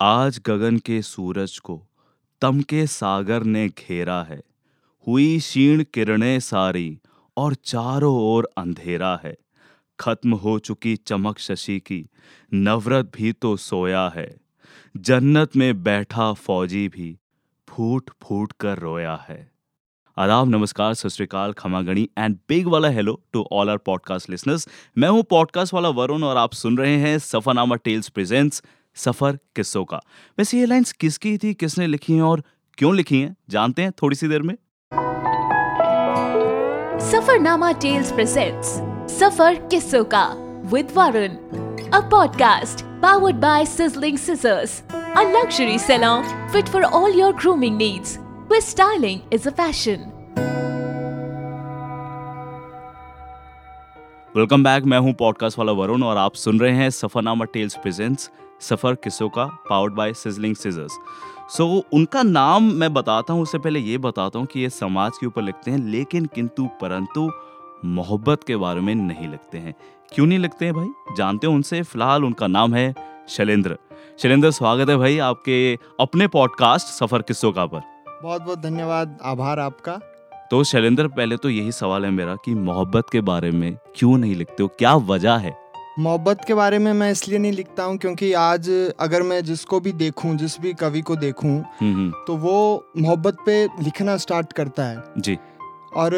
आज गगन के सूरज को तम के सागर ने घेरा है। हुई क्षीण किरणें सारी और चारों ओर अंधेरा है। खत्म हो चुकी चमक शशि की, नवरत भी तो सोया है। जन्नत में बैठा फौजी भी फूट फूट कर रोया है। आदाब, नमस्कार, सत श्रीकाल खमागणी एंड बिग वाला hello to all our podcast listeners मैं हूँ पॉडकास्ट वाला वरुण और आप सुन रहे हैं सफानामा टेल्स प्रेजेंट्स सफ़र किस्सों का। वैसे ये लाइंस किसकी थी किसने लिखी हैं और क्यों लिखी हैं जानते हैं थोड़ी सी देर में? सफरनामा टेल्स प्रेजेंट्स सफ़र किस्सों का with Varun a podcast powered by Sizzling Scissors, a luxury salon fit for all your grooming needs, where styling is a fashion. Welcome back मैं हूँ पॉडकास्ट वाला वरुण और आप सुन रहे हैं सफरनामा टेल्स प्रेजेंट्स। सफ़र किस्सों का powered by Sizzling Scissors so so, उनका नाम मैं बताता हूँ उससे पहले ये बताता हूँ कि ये समाज के ऊपर लिखते हैं लेकिन किंतु परंतु मोहब्बत के बारे में नहीं लिखते हैं। क्यों नहीं लिखते हैं भाई? जानते हो उनसे फ़िलहाल उनका नाम है शैलेंद्र। शैलेंद्र स्वागत है भाई आपके अपने पॉडकास्ट सफ़र किस्सों का पर। बहुत बहुत धन्यवाद आभार आपका। तो शैलेंद्र पहले तो यही सवाल है मेरा कि मोहब्बत के बारे में क्यों नहीं लिखते हो? क्या वजह है? मोहब्बत के बारे में मैं इसलिए नहीं लिखता हूँ क्योंकि आज अगर मैं जिसको भी देखूँ जिस भी कवि को देखूँ हम्म, हम्म। तो वो मोहब्बत पे लिखना स्टार्ट करता है। जी। और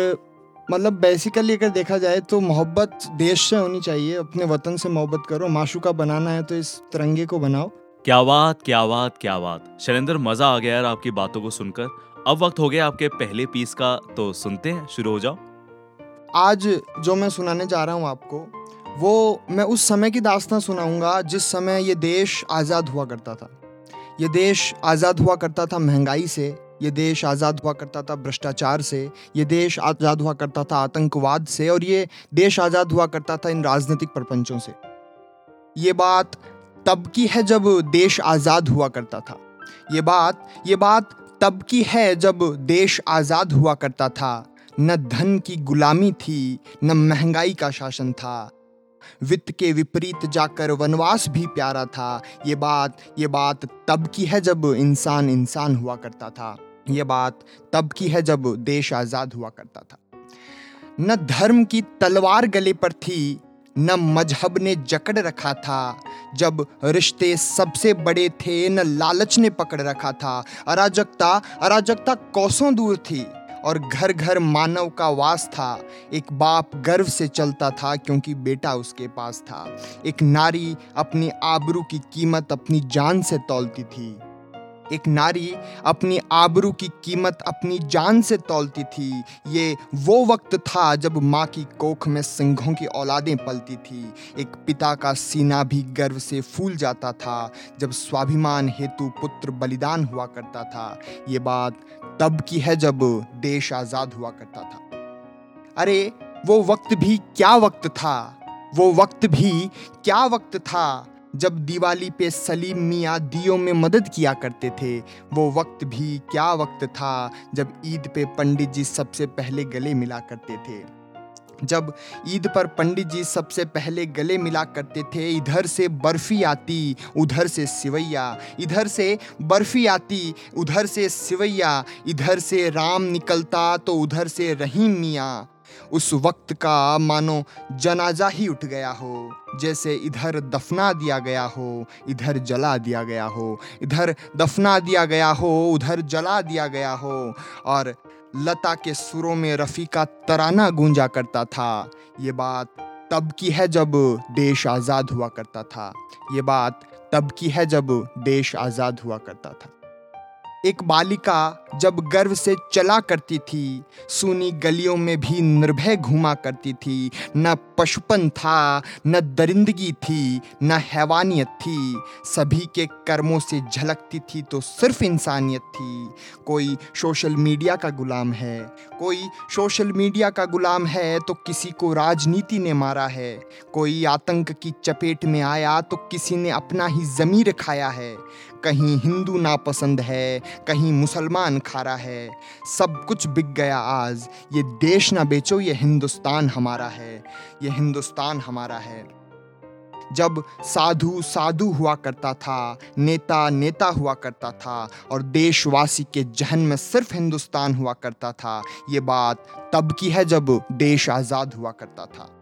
मतलब बेसिकली अगर देखा जाए तो मोहब्बत देश से होनी चाहिए अपने वतन से मोहब्बत करो माशू का बनाना है तो इस तिरंगे को बनाओ। क्या बात क्या बात क्या बात। शैलेंद्र मज़ा आ गया यार आपकी बातों को सुनकर। अब वक्त हो गया आपके पहले पीस का तो सुनते हैं शुरू हो जाओ। आज जो मैं सुनाने जा रहा हूँ आपको वो मैं उस समय की दास्तां सुनाऊँगा जिस समय ये देश आज़ाद हुआ करता था। ये देश आज़ाद हुआ करता था महँगाई से, ये देश आज़ाद हुआ करता था भ्रष्टाचार से, ये देश आज़ाद हुआ करता था आतंकवाद से और ये देश आज़ाद हुआ करता था इन राजनीतिक प्रपंचों से। ये बात तब की है जब देश आज़ाद हुआ करता था। ये बात ये बात तब की है जब देश आज़ाद हुआ करता था। न धन की गुलामी थी, न महँगाई का शासन था। वित्त के विपरीत जाकर वनवास भी प्यारा था। ये बात ये बात तब की है जब इंसान इंसान हुआ करता था। ये बात तब की है जब देश आज़ाद हुआ करता था। न धर्म की तलवार गले पर थी, न मज़हब ने जकड़ रखा था। जब रिश्ते सबसे बड़े थे, न लालच ने पकड़ रखा था। अराजकता अराजकता कोसों दूर थी। और घर घर मानव का वास था। एक बाप गर्व से चलता था क्योंकि बेटा उसके पास था। एक नारी अपनी आबरू की कीमत अपनी जान से तौलती थी। एक नारी अपनी आबरू की कीमत अपनी जान से तोलती थी। ये वो वक्त था जब माँ की कोख में सिंहों की औलादें पलती थी। एक पिता का सीना भी गर्व से फूल जाता था, जब स्वाभिमान हेतु पुत्र बलिदान हुआ करता था। ये बात तब की है जब देश आज़ाद हुआ करता था। अरे, वो वक्त भी क्या वक्त था? वो वक्त भी क्या वक्त था? जब दिवाली पे सलीम मियाँ दियो में मदद किया करते थे, वो वक्त भी क्या वक्त था जब ईद पे पंडित जी सबसे पहले गले मिला करते थे। जब ईद पर पंडित जी सबसे पहले गले मिला करते थे, इधर से बर्फ़ी आती, उधर से सिवैया, इधर से बर्फ़ी आती, उधर से सिवैया, इधर से राम निकलता तो उधर से रहीम मियाँ। उस वक्त का, मानो जनाजा ही उठ गया हो। जैसे इधर दफना दिया गया हो, इधर जला दिया गया हो। इधर दफना दिया गया हो, उधर जला दिया गया हो। और लता के सुरों में रफ़ी का तराना गूंजा करता था। ये बात तब की है जब देश आज़ाद हुआ करता था। ये बात तब की है जब देश आज़ाद हुआ करता था। एक बालिका जब गर्व से चला करती थी, सुनी गलियों में भी निर्भय घूमा करती थी। न पशुपन था, न दरिंदगी थी, न हैवानियत थी। सभी के कर्मों से झलकती थी तो सिर्फ़ इंसानियत थी। कोई सोशल मीडिया का गुलाम है, कोई सोशल मीडिया का गुलाम है तो किसी को राजनीति ने मारा है। कोई आतंक की चपेट में आया तो किसी ने अपना ही ज़मीर खाया है। कहीं हिंदू नापसंद है, कहीं मुसलमान खारा है। सब कुछ बिक गया आज। ये देश ना बेचो, ये हिंदुस्तान हमारा है। ये हिंदुस्तान हमारा है। जब साधु साधु हुआ करता था, नेता नेता हुआ करता था, और देशवासी के जहन में सिर्फ़ हिंदुस्तान हुआ करता था, ये बात तब की है जब देश आज़ाद हुआ करता था।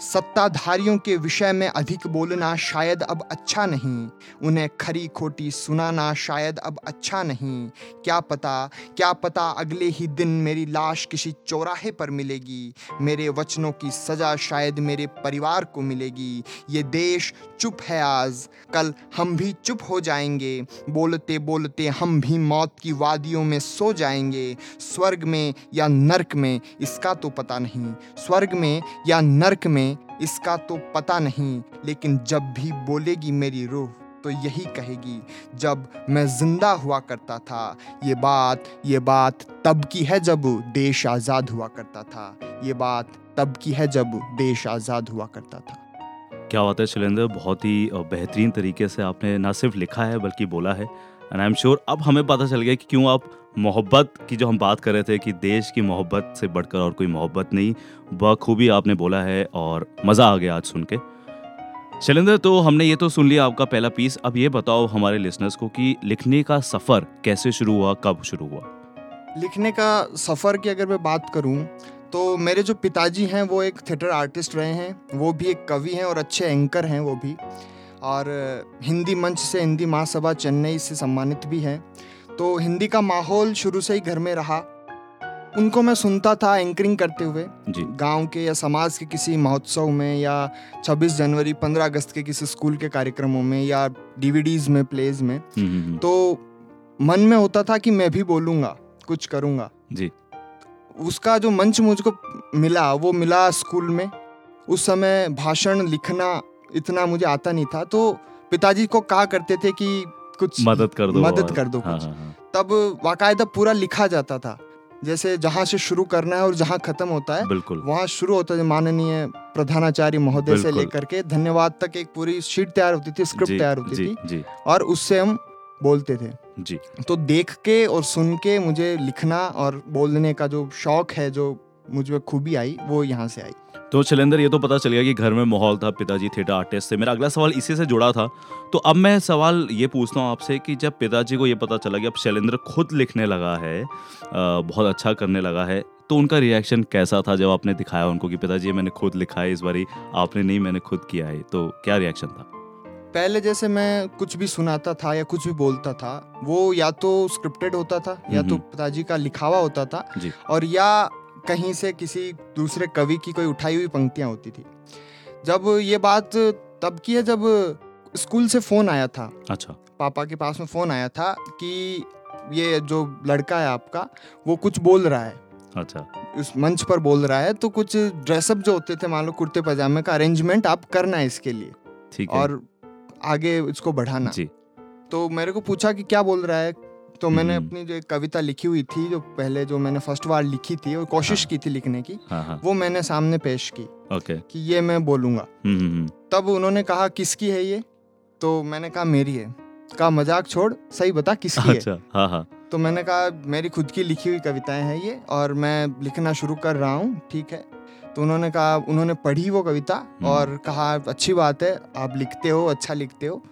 सत्ताधारियों के विषय में अधिक बोलना शायद अब अच्छा नहीं। उन्हें खरी खोटी सुनाना शायद अब अच्छा नहीं। क्या पता क्या पता अगले ही दिन मेरी लाश किसी चौराहे पर मिलेगी। मेरे वचनों की सज़ा शायद मेरे परिवार को मिलेगी। ये देश चुप है आज। कल हम भी चुप हो जाएँगे। बोलते बोलते हम भी मौत की वादियों में सो जाएँगे। स्वर्ग में या नर्क में, इसका तो पता नहीं। स्वर्ग में या नर्क में इसका तो पता नहीं, लेकिन जब भी बोलेगी मेरी रूह तो यही कहेगी, जब मैं ज़िंदा हुआ करता था, ये बात ये बात तब की है जब देश आज़ाद हुआ करता था, ये बात तब की है जब देश आज़ाद हुआ करता था। क्या बात है, शैलेंद्र? बहुत ही बेहतरीन तरीके से आपने ना सिर्फ़ लिखा है, बल्कि बोला है। एंड आई एम श्योर अब हमें पता चल गया कि क्यों आप मोहब्बत की जो हम बात कर रहे थे कि देश की मोहब्बत से बढ़कर और कोई मोहब्बत नहीं, बखूबी आपने बोला है और मज़ा आ गया आज सुन के। शैलेंद्र तो हमने ये तो सुन लिया आपका पहला पीस अब ये बताओ हमारे लिसनर्स को कि लिखने का सफ़र कैसे शुरू हुआ, कब शुरू हुआ? लिखने का सफ़र की अगर मैं बात करूँ तो मेरे जो पिताजी हैं, वो एक थिएटर आर्टिस्ट रहे हैं, वो भी एक कवि हैं और अच्छे एंकर हैं वो भी। और हिंदी मंच से हिंदी महासभा चेन्नई से सम्मानित भी हैं। तो हिंदी का माहौल शुरू से ही घर में रहा। उनको मैं सुनता था एंकरिंग करते हुए। गाँव के या समाज के किसी महोत्सव में या 26 जनवरी 15 अगस्त के किसी स्कूल के कार्यक्रमों में या डीवीडीज में प्लेज में। हम्म, हम्म, हम्म। तो मन में होता था कि मैं भी बोलूँगा कुछ करूँगा। जी। उसका जो मंच मुझको मिला वो मिला स्कूल में। उस समय भाषण लिखना इतना मुझे आता नहीं था। तो पिताजी को कहा करते थे कि कुछ मदद कर दो मदद कर दो हाँ, कुछ। हाँ, हाँ. तब बाकायदा पूरा लिखा जाता था। जैसे जहाँ से शुरू करना है और जहाँ खत्म होता है बिल्कुल। वहाँ शुरू होता है माननीय प्रधानाचार्य महोदय से लेकर के धन्यवाद तक एक पूरी शीट तैयार होती थी स्क्रिप्ट तैयार होती जी, थी जी. और उससे हम बोलते थे। जी। तो देख के और सुन के मुझे लिखना और बोलने का जो शौक है जो मुझमें खूबी आई वो यहाँ से आई। तो शैलेंद्र ये तो पता चल गया कि घर में माहौल था पिताजी थिएटर आर्टिस्ट से। मेरा अगला सवाल इसी से जुड़ा था। तो अब मैं सवाल ये पूछता हूँ आपसे कि जब पिताजी को ये पता चला कि अब शैलेंद्र खुद लिखने लगा है बहुत अच्छा करने लगा है तो उनका रिएक्शन कैसा था जब आपने दिखाया उनको कि पिताजी मैंने खुद लिखा है इस बारी आपने नहीं मैंने खुद किया है? तो क्या रिएक्शन था? पहले जैसे मैं कुछ भी सुनाता था या कुछ भी बोलता था वो या तो स्क्रिप्टेड होता था या तो पिताजी का लिखावा होता था और या कहीं से किसी दूसरे कवि की कोई उठाई हुई पंक्तियाँ होती थी। जब ये बात तब की है जब स्कूल से फ़ोन आया था। अच्छा। पापा के पास में फ़ोन आया था कि ये जो लड़का है आपका वो कुछ बोल रहा है। अच्छा। उस मंच पर बोल रहा है तो कुछ ड्रेसअप जो होते थे मान लो कुर्ते पजामे का अरेंजमेंट आप करना है इसके लिए। ठीक है। और आगे इसको बढ़ाना। जी। तो मेरे को पूछा कि क्या बोल रहा है? तो मैंने हम्म। अपनी जो एक कविता लिखी हुई थी जो पहले जो मैंने फ़र्स्ट बार लिखी थी और कोशिश हाँ। की थी लिखने की हाँ, हाँ. वो मैंने सामने पेश की ओके। कि ये मैं बोलूँगा। हम्म, हम्म, तब उन्होंने कहा किसकी है ये? तो मैंने कहा मेरी है। कहा मज़ाक छोड़ सही बता किसकी अच्छा, है हाँ। हाँ तो मैंने कहा मेरी खुद की लिखी हुई कविताएँ हैं ये और मैं लिखना शुरू कर रहा हूँ ठीक है? तो उन्होंने कहा उन्होंने पढ़ी वो कविता और कहा अच्छी बात है आप लिखते हो अच्छा लिखते हो।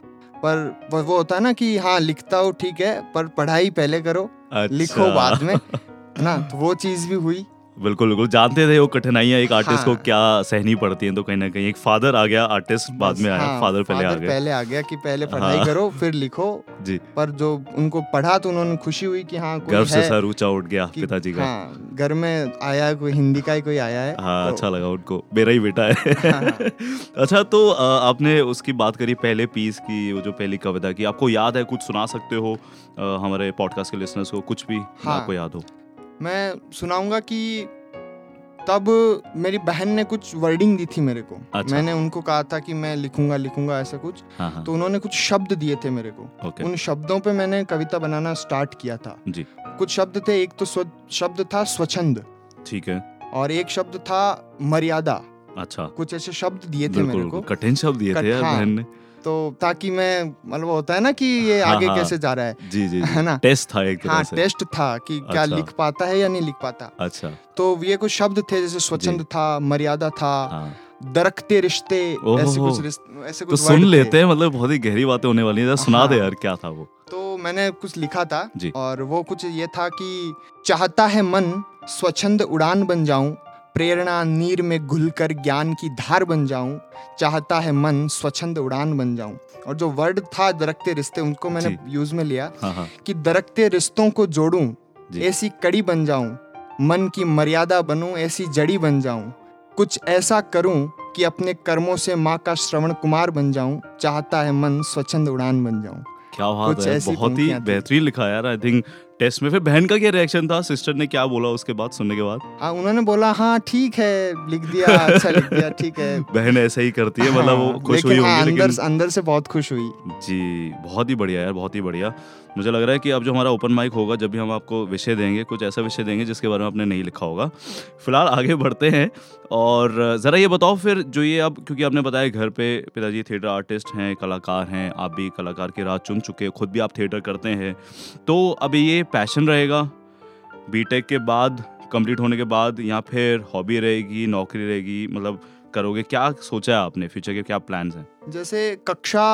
पर वो होता है ना कि हाँ लिखता हो ठीक है पर पढ़ाई पहले करो अच्छा। लिखो बाद में ना तो वो चीज़ भी हुई बिल्कुल बिल्कुल। जानते थे वो कठिनाइयाँ एक आर्टिस्ट हाँ। को क्या सहनी पड़ती हैं तो कहीं ना कहीं एक फादर आ गया आर्टिस्ट बाद में आया हाँ, फादर पहले फादर आ गया। पहले आ गया कि पहले पढ़ाई हाँ। करो फिर लिखो। जी। पर जो उनको पढ़ा तो उन्होंने खुशी हुई कि हाँ गर्व से सर ऊँचा उठ गया पिताजी का। हाँ घर में आया कोई हिंदी का ही कोई आया है हाँ तो, अच्छा लगा उनको मेरा ही बेटा है। हाँ, हाँ। अच्छा तो आपने उसकी बात करी पहले पीस की वो जो पहली कविता की आपको याद है कुछ सुना सकते हो हमारे पॉडकास्ट के लिसनर्स को कुछ भी आपको याद हो? मैं सुनाऊँगा कि तब मेरी बहन ने कुछ वर्डिंग दी थी मेरे को। अच्छा। मैंने उनको कहा था कि मैं लिखूँगा लिखूँगा ऐसा कुछ। हाँ हाँ। तो उन्होंने कुछ शब्द दिए थे मेरे को। उन शब्दों पे मैंने कविता बनाना स्टार्ट किया था। जी। कुछ शब्द थे एक तो शब्द था स्वच्छंद। ठीक है। और एक शब्द था मर्यादा। अच्छा। कुछ ऐसे शब्द दिए थे मेरे को। कठिन शब्द दिए थे यार हाँ। बहन ने। तो ताकि मैं मतलब होता है ना कि ये हाँ, आगे हाँ, कैसे जा रहा है जी जी, है ना? टेस्ट था एक हाँ टेस्ट था कि अच्छा। क्या लिख पाता है या नहीं लिख पाता। अच्छा। तो ये कुछ शब्द थे जैसे स्वच्छंद था मर्यादा था हाँ। दरकते रिश्ते ऐसे कुछ रिश्ते ऐसे तो कुछ सुन लेते हैं मतलब बहुत ही गहरी बातें होने वाली है। सुना दे हाँ। यार क्या था वो। तो मैंने कुछ लिखा था और वो कुछ ये था कि चाहता है मन स्वच्छंद उड़ान बन जाऊँ प्रेरणा नीर में घुलकर ज्ञान की धार बन जाऊँ चाहता है मन स्वच्छंद उड़ान बन जाऊँ। और जो वर्ड था दरकते रिश्ते उनको मैंने यूज़ में लिया हाँ हाँ। कि दरकते रिश्तों को जोड़ूं। ऐसी कड़ी बन जाऊँ मन की मर्यादा बनूं ऐसी जड़ी बन जाऊँ। कुछ ऐसा करूँ कि अपने कर्मों से माँ का श्रवण कुमार बन जाऊँ चाहता है मन स्वच्छंद उड़ान बन जाऊँ। क्या बात है बहुत ही बेहतरीन लिखा यार आई थिंक टेस्ट में फिर बहन का क्या रिएक्शन था? सिस्टर ने क्या बोला उसके बाद सुनने के बाद? हाँ उन्होंने बोला हाँ ठीक है। लिख दिया अच्छा लिख दिया ठीक है। बहन ऐसे ही करती है मतलब वो हाँ, खुश हुई लेकिन हाँ, अंदर लेकिन अंदर से बहुत खुश हुई। जी बहुत ही बढ़िया यार बहुत ही बढ़िया। मुझे लग रहा है कि अब जो हमारा ओपन माइक होगा जब भी हम आपको विषय देंगे कुछ ऐसा विषय देंगे जिसके बारे में आपने नहीं लिखा होगा। फ़िलहाल आगे बढ़ते हैं और ज़रा ये बताओ फिर जो ये अब क्योंकि आपने बताया घर पे पिताजी थिएटर आर्टिस्ट हैं कलाकार हैं आप भी कलाकार की राह चुन चुके खुद भी आप थिएटर करते हैं। तो अभी ये पैशन रहेगा बीटेक के बाद कंप्लीट होने के बाद या फिर हॉबी रहेगी नौकरी रहेगी मतलब करोगे क्या सोचा है आपने? फ्यूचर के क्या प्लान्स हैं? जैसे कक्षा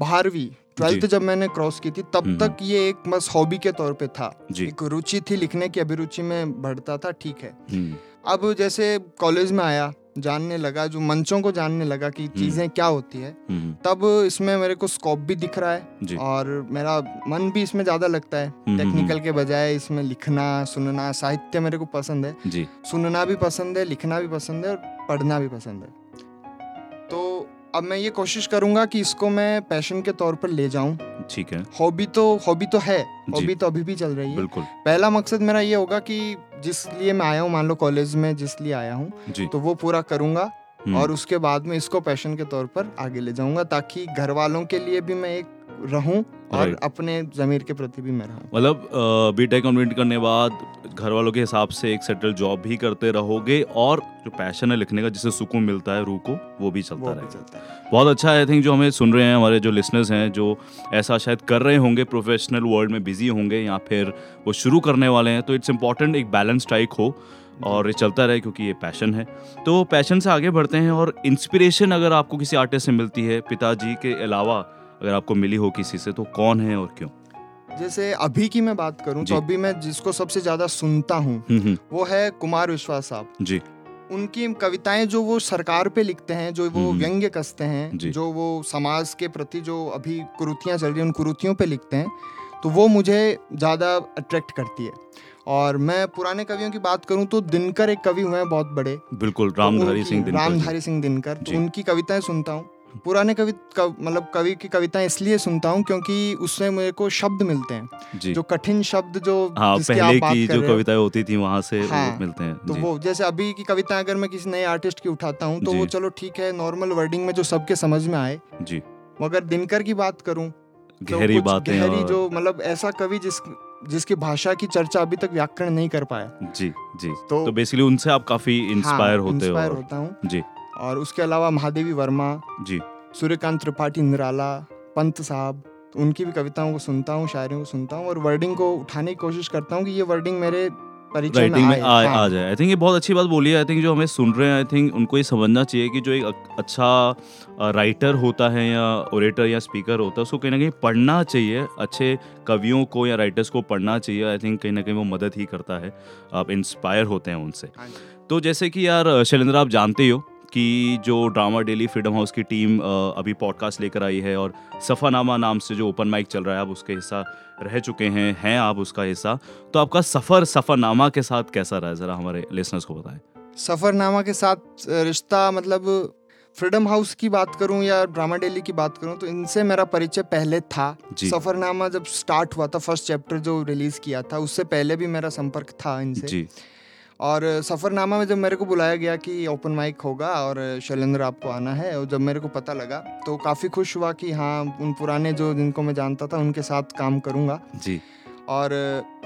बारहवीं ट्वेल्थ जब मैंने क्रॉस की थी तब हम्म। तक ये एक बस हॉबी के तौर पे था। जी। एक रुचि थी लिखने की अभिरुचि में बढ़ता था ठीक है। हम्म, अब जैसे कॉलेज में आया जानने लगा जो मंचों को जानने लगा कि चीज़ें क्या होती है हम्म, तब इसमें मेरे को स्कोप भी दिख रहा है और मेरा मन भी इसमें ज़्यादा लगता है। हम्म, टेक्निकल के बजाय इसमें लिखना सुनना साहित्य मेरे को पसंद है। जी। सुनना भी पसंद है लिखना भी पसंद है और पढ़ना भी पसंद है। तो अब मैं ये कोशिश करूँगा कि इसको मैं पैशन के तौर पर ले जाऊँ। ठीक है। हॉबी तो हॉबी तो है। हॉबी तो अभी भी चल रही है। बिल्कुल। पहला मकसद मेरा ये होगा कि जिस लिए मैं आया हूँ मान लो कॉलेज में जिस लिए आया हूँ तो वो पूरा करूँगा हम्म, और उसके बाद में इसको पैशन के तौर पर आगे ले जाऊँगा ताकि घर वालों के लिए भी मैं एक रहूँ और अपने जमीर के प्रति भी मैं रहूँ। मतलब बीटेक कंप्लीट करने बाद घर वालों के हिसाब से एक सेटल जॉब भी करते रहोगे और जो पैशन है लिखने का जिससे सुकून मिलता है रूह को वो भी चलता वो चलता है। बहुत अच्छा आई थिंक जो हमें सुन रहे हैं हमारे जो लिसनर्स हैं जो ऐसा शायद कर रहे होंगे प्रोफेशनल वर्ल्ड में बिज़ी होंगे या फिर वो शुरू करने वाले हैं तो इट्स इंपॉर्टेंट एक बैलेंस स्ट्राइक हो और ये चलता रहे क्योंकि ये पैशन है। तो पैशन से आगे बढ़ते हैं और इंस्पिरेशन अगर आपको किसी आर्टिस्ट से मिलती है पिताजी के अलावा अगर आपको मिली हो किसी से तो कौन है और क्यों जैसे अभी की मैं बात करूँ। तो अभी मैं जिसको सबसे ज़्यादा सुनता हूँ हम्म, हम्म, वो है कुमार विश्वास साहब जी उनकी कविताएँ जो वो सरकार पे लिखते हैं जो वो हम्म। व्यंग्य कसते हैं जो वो समाज के प्रति जो अभी कुरुतियाँ चल रही हैं उन कुरुतियों पे लिखते हैं तो वो मुझे ज़्यादा अट्रैक्ट करती है और मैं पुराने कवियों की बात करूँ तो दिनकर एक कवि हुए हैं बहुत बड़े बिल्कुल तो रामधारी सिंह दिनकर। रामधारी सिंह दिनकर। तो उनकी कविताएँ सुनता हूँ पुराने कवि कव, मतलब कवि की कविताएँ इसलिए सुनता हूँ क्योंकि उससे मेरे को शब्द मिलते हैं। जी। कठिन शब्द जो हाँ पहले आप की जो कविताएँ होती थी वहाँ से वो हाँ, मिलते हैं। तो वो जैसे अभी की कविता अगर मैं किसी नए आर्टिस्ट की उठाता हूँ तो वो चलो ठीक है नॉर्मल वर्डिंग में जो सबके समझ में आए। जी। मगर दिनकर की बात करूँ तो गहरी बातें गहरी जो मतलब ऐसा कवि जिस जिसकी भाषा की चर्चा अभी तक व्याकरण नहीं कर पाया। जी जी। तो, तो बेसिकली उनसे आप काफ़ी इंस्पायर हाँ, होते हो। इंस्पायर और- होता हूँ। जी। और उसके अलावा महादेवी वर्मा जी। सूर्यकांत त्रिपाठी निराला पंत साहब तो उनकी भी कविताओं को सुनता हूँ शायरियों को सुनता हूँ और वर्डिंग को उठाने की कोशिश करता हूँ कि ये वर्डिंग मेरे परिचय में राइटिंग में आए। आ, हाँ, आ जाए। आई थिंक ये बहुत अच्छी बात बोली है। आई थिंक जो हमें सुन रहे हैं आई थिंक उनको ये समझना चाहिए कि जो एक अच्छा राइटर होता है या ओरेटर या स्पीकर होता है उसको कहीं ना कहीं पढ़ना चाहिए। अच्छे कवियों को या राइटर्स को पढ़ना चाहिए। आई थिंक कहीं ना कहीं वो मदद ही करता है। आप इंस्पायर होते हैं उनसे। हाँ तो जैसे कि यार शैलेंद्र आप जानते ही हो कि जो ड्रामा डेली फ्रीडम हाउस की टीम अभी पॉडकास्ट लेकर आई है और सफ़रनामा नाम से जो ओपन माइक चल रहा है आप उसके हिस्सा रह चुके हैं हैं आप उसका हिस्सा। तो आपका सफ़र सफ़रनामा के साथ कैसा रहा है? ज़रा हमारे लिसनर्स को बताएँ। सफरनामा के साथ रिश्ता मतलब फ्रीडम हाउस की बात करूँ या ड्रामा डेली की बात करूँ तो इनसे मेरा परिचय पहले था। सफरनामा जब स्टार्ट हुआ था फ़र्स्ट चैप्टर जो रिलीज़ किया था उससे पहले भी मेरा संपर्क था इनसे। जी। और सफरनामा में जब मेरे को बुलाया गया कि ओपन माइक होगा और शैलेंद्र आपको आना है और जब मेरे को पता लगा तो काफ़ी खुश हुआ कि हाँ उन पुराने जो जिनको मैं जानता था उनके साथ काम करूँगा। जी। और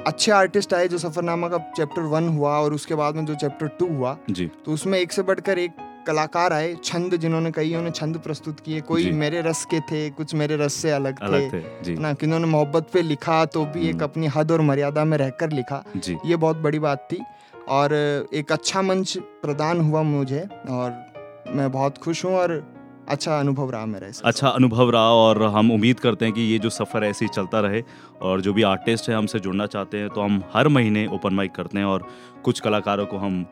अच्छे आर्टिस्ट आए जो सफरनामा का चैप्टर वन हुआ और उसके बाद में जो चैप्टर टू हुआ। जी। तो उसमें एक से बढ़कर एक कलाकार आए छंद जिन्होंने कई उन्होंने छंद प्रस्तुत किए। कोई मेरे रस के थे कुछ मेरे रस से अलग थे। अलग थे जी। ना कि उन्होंने मोहब्बत पे लिखा तो भी एक हम्म। अपनी हद और मर्यादा में रहकर लिखा। ये बहुत बड़ी बात थी। और एक अच्छा मंच प्रदान हुआ मुझे और मैं बहुत खुश हूँ और अच्छा अनुभव रहा मेरा इसका अच्छा अनुभव रहा और हम उम्मीद करते हैं कि ये जो सफ़र ऐसे ही चलता रहे और जो भी आर्टिस्ट हैं हमसे जुड़ना चाहते हैं तो हम हर महीने ओपन माइक करते हैं और कुछ कलाकारों को हम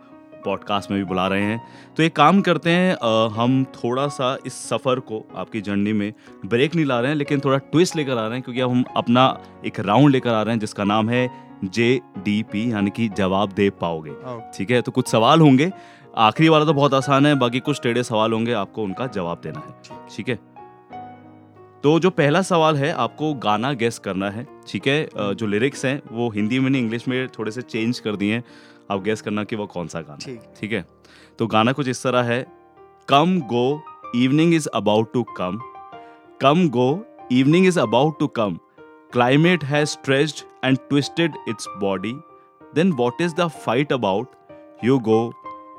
पॉडकास्ट में भी बुला रहे हैं। तो एक काम करते हैं अ, हम थोड़ा सा इस सफ़र को आपकी जर्नी में ब्रेक नहीं ला रहे हैं लेकिन थोड़ा ट्विस्ट लेकर आ रहे हैं क्योंकि अब हम अपना एक राउंड लेकर आ रहे हैं जिसका नाम है जे डी पी यानी कि जवाब दे पाओगे। ठीक है? तो कुछ सवाल होंगे। आखिरी वाला तो बहुत आसान है बाकी कुछ टेढ़े सवाल होंगे आपको उनका जवाब देना है। ठीक। है? तो जो पहला सवाल है आपको गाना गेस करना है। ठीक है? जो लिरिक्स हैं वो हिंदी में नहीं इंग्लिश में थोड़े से चेंज कर दिए हैं। आप गेस करना कि वो कौन सा गाना है। ठीक। ठीक है? तो गाना कुछ इस तरह है। Come go evening is about to come come go evening is about to come climate has stretched and twisted its body. Then what is the fight about? You go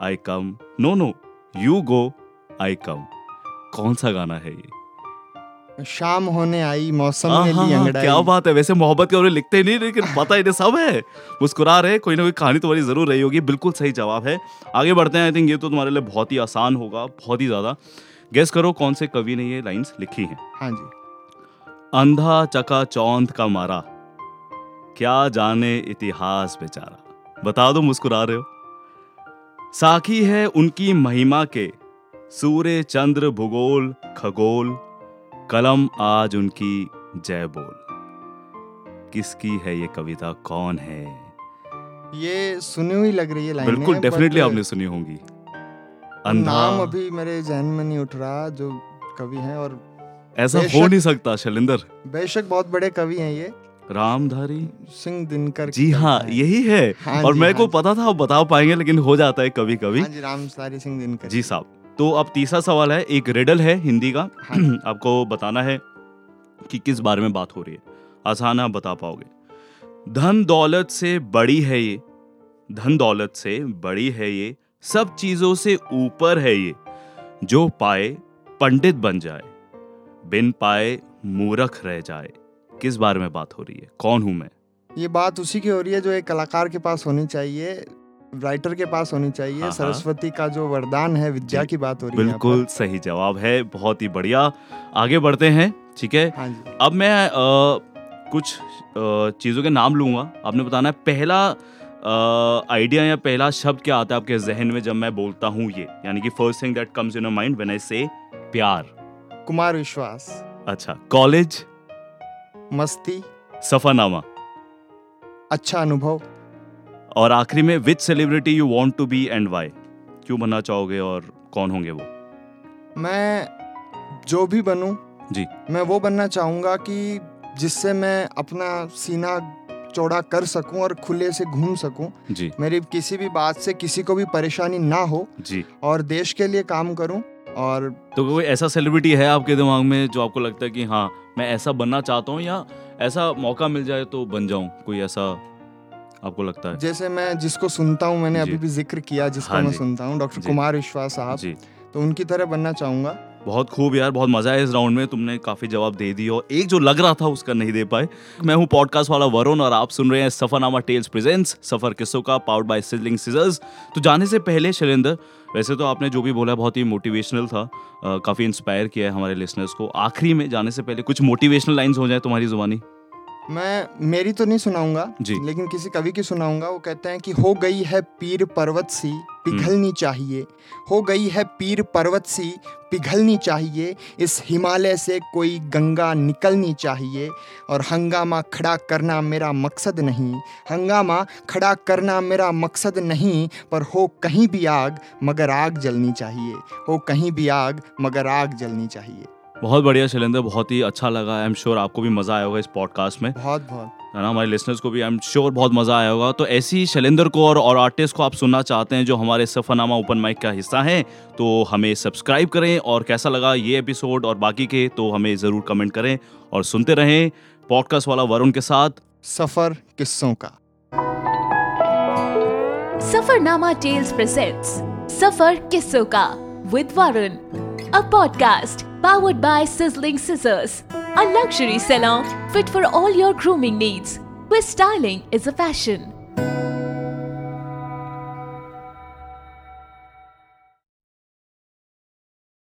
i come. No no you go i come. कौन सा गाना है ये? शाम होने आई मौसम हाँ, ने हाँ, ली हाँ, अंगड़ाई। क्या बात है वैसे मोहब्बत के बारे लिखते ही नहीं लेकिन पता इन्हें सब है। मुस्कुरा रहे कोई ना कोई कहानी तुम्हारी ज़रूर रही होगी बिल्कुल सही जवाब है। आगे बढ़ते हैं आई थिंक ये तो तुम्हारे लिए बहुत ही आसान होगा बहुत ही ज़्यादा। गेस करो कौन से कवि ने ये लाइंस लिखी हैं। हाँ जी। अंधा चका चौंध का मारा। क्या जाने इतिहास बेचारा। बता दो मुस्कुरा रहे हो। साखी है उनकी महिमा के। सूर्य चंद्र भूगोल खगोल कलम आज उनकी जय बोल। किसकी है ये कविता कौन है? ये सुनी हुई लग रही है लाइन बिल्कुल डेफिनेटली आपने सुनी होंगी। अंधा नाम अभी मेरे जहन में नहीं उठ रहा जो कवि हैं और ऐसा हो नहीं सकता शैलिंदर। बेशक बहुत बड़े कवि हैं ये। रामधारी सिंह दिनकर जी हाँ। यही है। हाँ और मेरे हाँ को पता था आप बता पाएँगे लेकिन हो जाता है कभी कभी। हाँ जी रामधारी सिंह दिनकर। जी साहब तो अब तीसरा सवाल है एक रिडल है हिंदी का। हाँ। आपको बताना है कि किस बारे में बात हो रही है। आसान आप बता पाओगे। धन दौलत से बड़ी है ये धन दौलत से बड़ी है ये सब चीज़ों से ऊपर है ये जो पाए पंडित बन जाए। बिन पाए मूरख रह जाए। किस बारे में बात हो रही है? कौन हूँ मैं? ये बात उसी की हो रही है जो एक कलाकार के पास होनी चाहिए राइटर के पास होनी चाहिए हाँ, हाँ। सरस्वती का जो वरदान है विद्या की बात हो रही है बिल्कुल सही जवाब है बहुत ही बढ़िया। आगे बढ़ते हैं ठीक है? हाँ जी। अब मैं अ, कुछ चीज़ों के नाम लूँगा। आपने बताना है पहला आइडिया या पहला शब्द क्या आता है आपके जहन में जब मैं बोलता हूँ ये? यानी कि first thing that comes in mind when I say pyaar. Kumar विश्वास अच्छा कॉलेज? मस्ती। सफरनामा। अच्छा अनुभव। और आखिरी में which celebrity you want to be and why क्यों बनना चाहोगे और कौन होंगे वो? मैं जो भी बनूं जी। मैं वो बनना चाहूँगा कि जिससे मैं अपना सीना चौड़ा कर सकूँ और खुले से घूम सकूँ। जी। मेरी किसी भी बात से किसी को भी परेशानी ना हो जी। और देश के लिए काम करूँ। और तो कोई ऐसा सेलिब्रिटी है आपके दिमाग में जो आपको लगता है कि हाँ मैं ऐसा बनना चाहता हूँ या ऐसा मौका मिल जाए तो बन जाऊँ? कोई ऐसा आपको लगता है? जैसे मैं जिसको सुनता हूँ मैंने अभी भी ज़िक्र किया जिसको हाँ मैं सुनता हूँ डॉक्टर कुमार विश्वास साहब। जी। तो उनकी तरह बनना चाहूँगा। बहुत खूब यार बहुत मज़ा है इस राउंड में तुमने काफ़ी जवाब दे दिए और एक जो लग रहा था उसका नहीं दे पाए। मैं हूँ पॉडकास्ट वाला वरुण और आप सुन रहे हैं सफरनामा टेल्स प्रेजेंट्स सफ़र किस्सों का पावर्ड बाय सिजलिंग सीजर्स तो जाने से पहले शैलेंद्र वैसे तो आपने जो भी बोला बहुत ही मोटिवेशनल था काफ़ी इंस्पायर किया है हमारे लिसनर्स को। आखिरी में जाने से पहले कुछ मोटिवेशनल लाइंस हो जाए तुम्हारी जुबानी। मैं मेरी तो नहीं सुनाऊँगा जी। लेकिन किसी कवि की सुनाऊँगा। वो कहते हैं कि हो गई है पीर पर्वत सी पिघलनी चाहिए। हो गई है पीर पर्वत सी पिघलनी चाहिए। इस हिमालय से कोई गंगा निकलनी चाहिए। और हंगामा खड़ा करना मेरा मकसद नहीं। हंगामा खड़ा करना मेरा मकसद नहीं। पर हो कहीं भी आग मगर आग जलनी चाहिए। हो कहीं भी आग मगर आग जलनी चाहिए। बहुत बढ़िया शैलेंद्र बहुत ही अच्छा लगा। आई एम श्योर आपको भी मज़ा आया होगा इस पॉडकास्ट में। बहुत बहुत। है ना? हमारे लिसनर्स को भी आई एम श्योर बहुत मज़ा आया होगा। तो ऐसी ही शैलेंद्र को और और आर्टिस्ट को आप सुनना चाहते हैं जो हमारे सफरनामा ओपन माइक का हिस्सा हैं तो हमें सब्सक्राइब करें। और कैसा लगा ये एपिसोड और बाकी के तो हमें ज़रूर कमेंट करें। और सुनते रहें पॉडकास्ट वाला वरुण के साथ। सफ़र किस्सों का। Safarnama Tales presents Safar Kisso Ka with Varun, a podcast powered by Sizzling Scissors, a luxury salon fit for all your grooming needs, where styling is a fashion.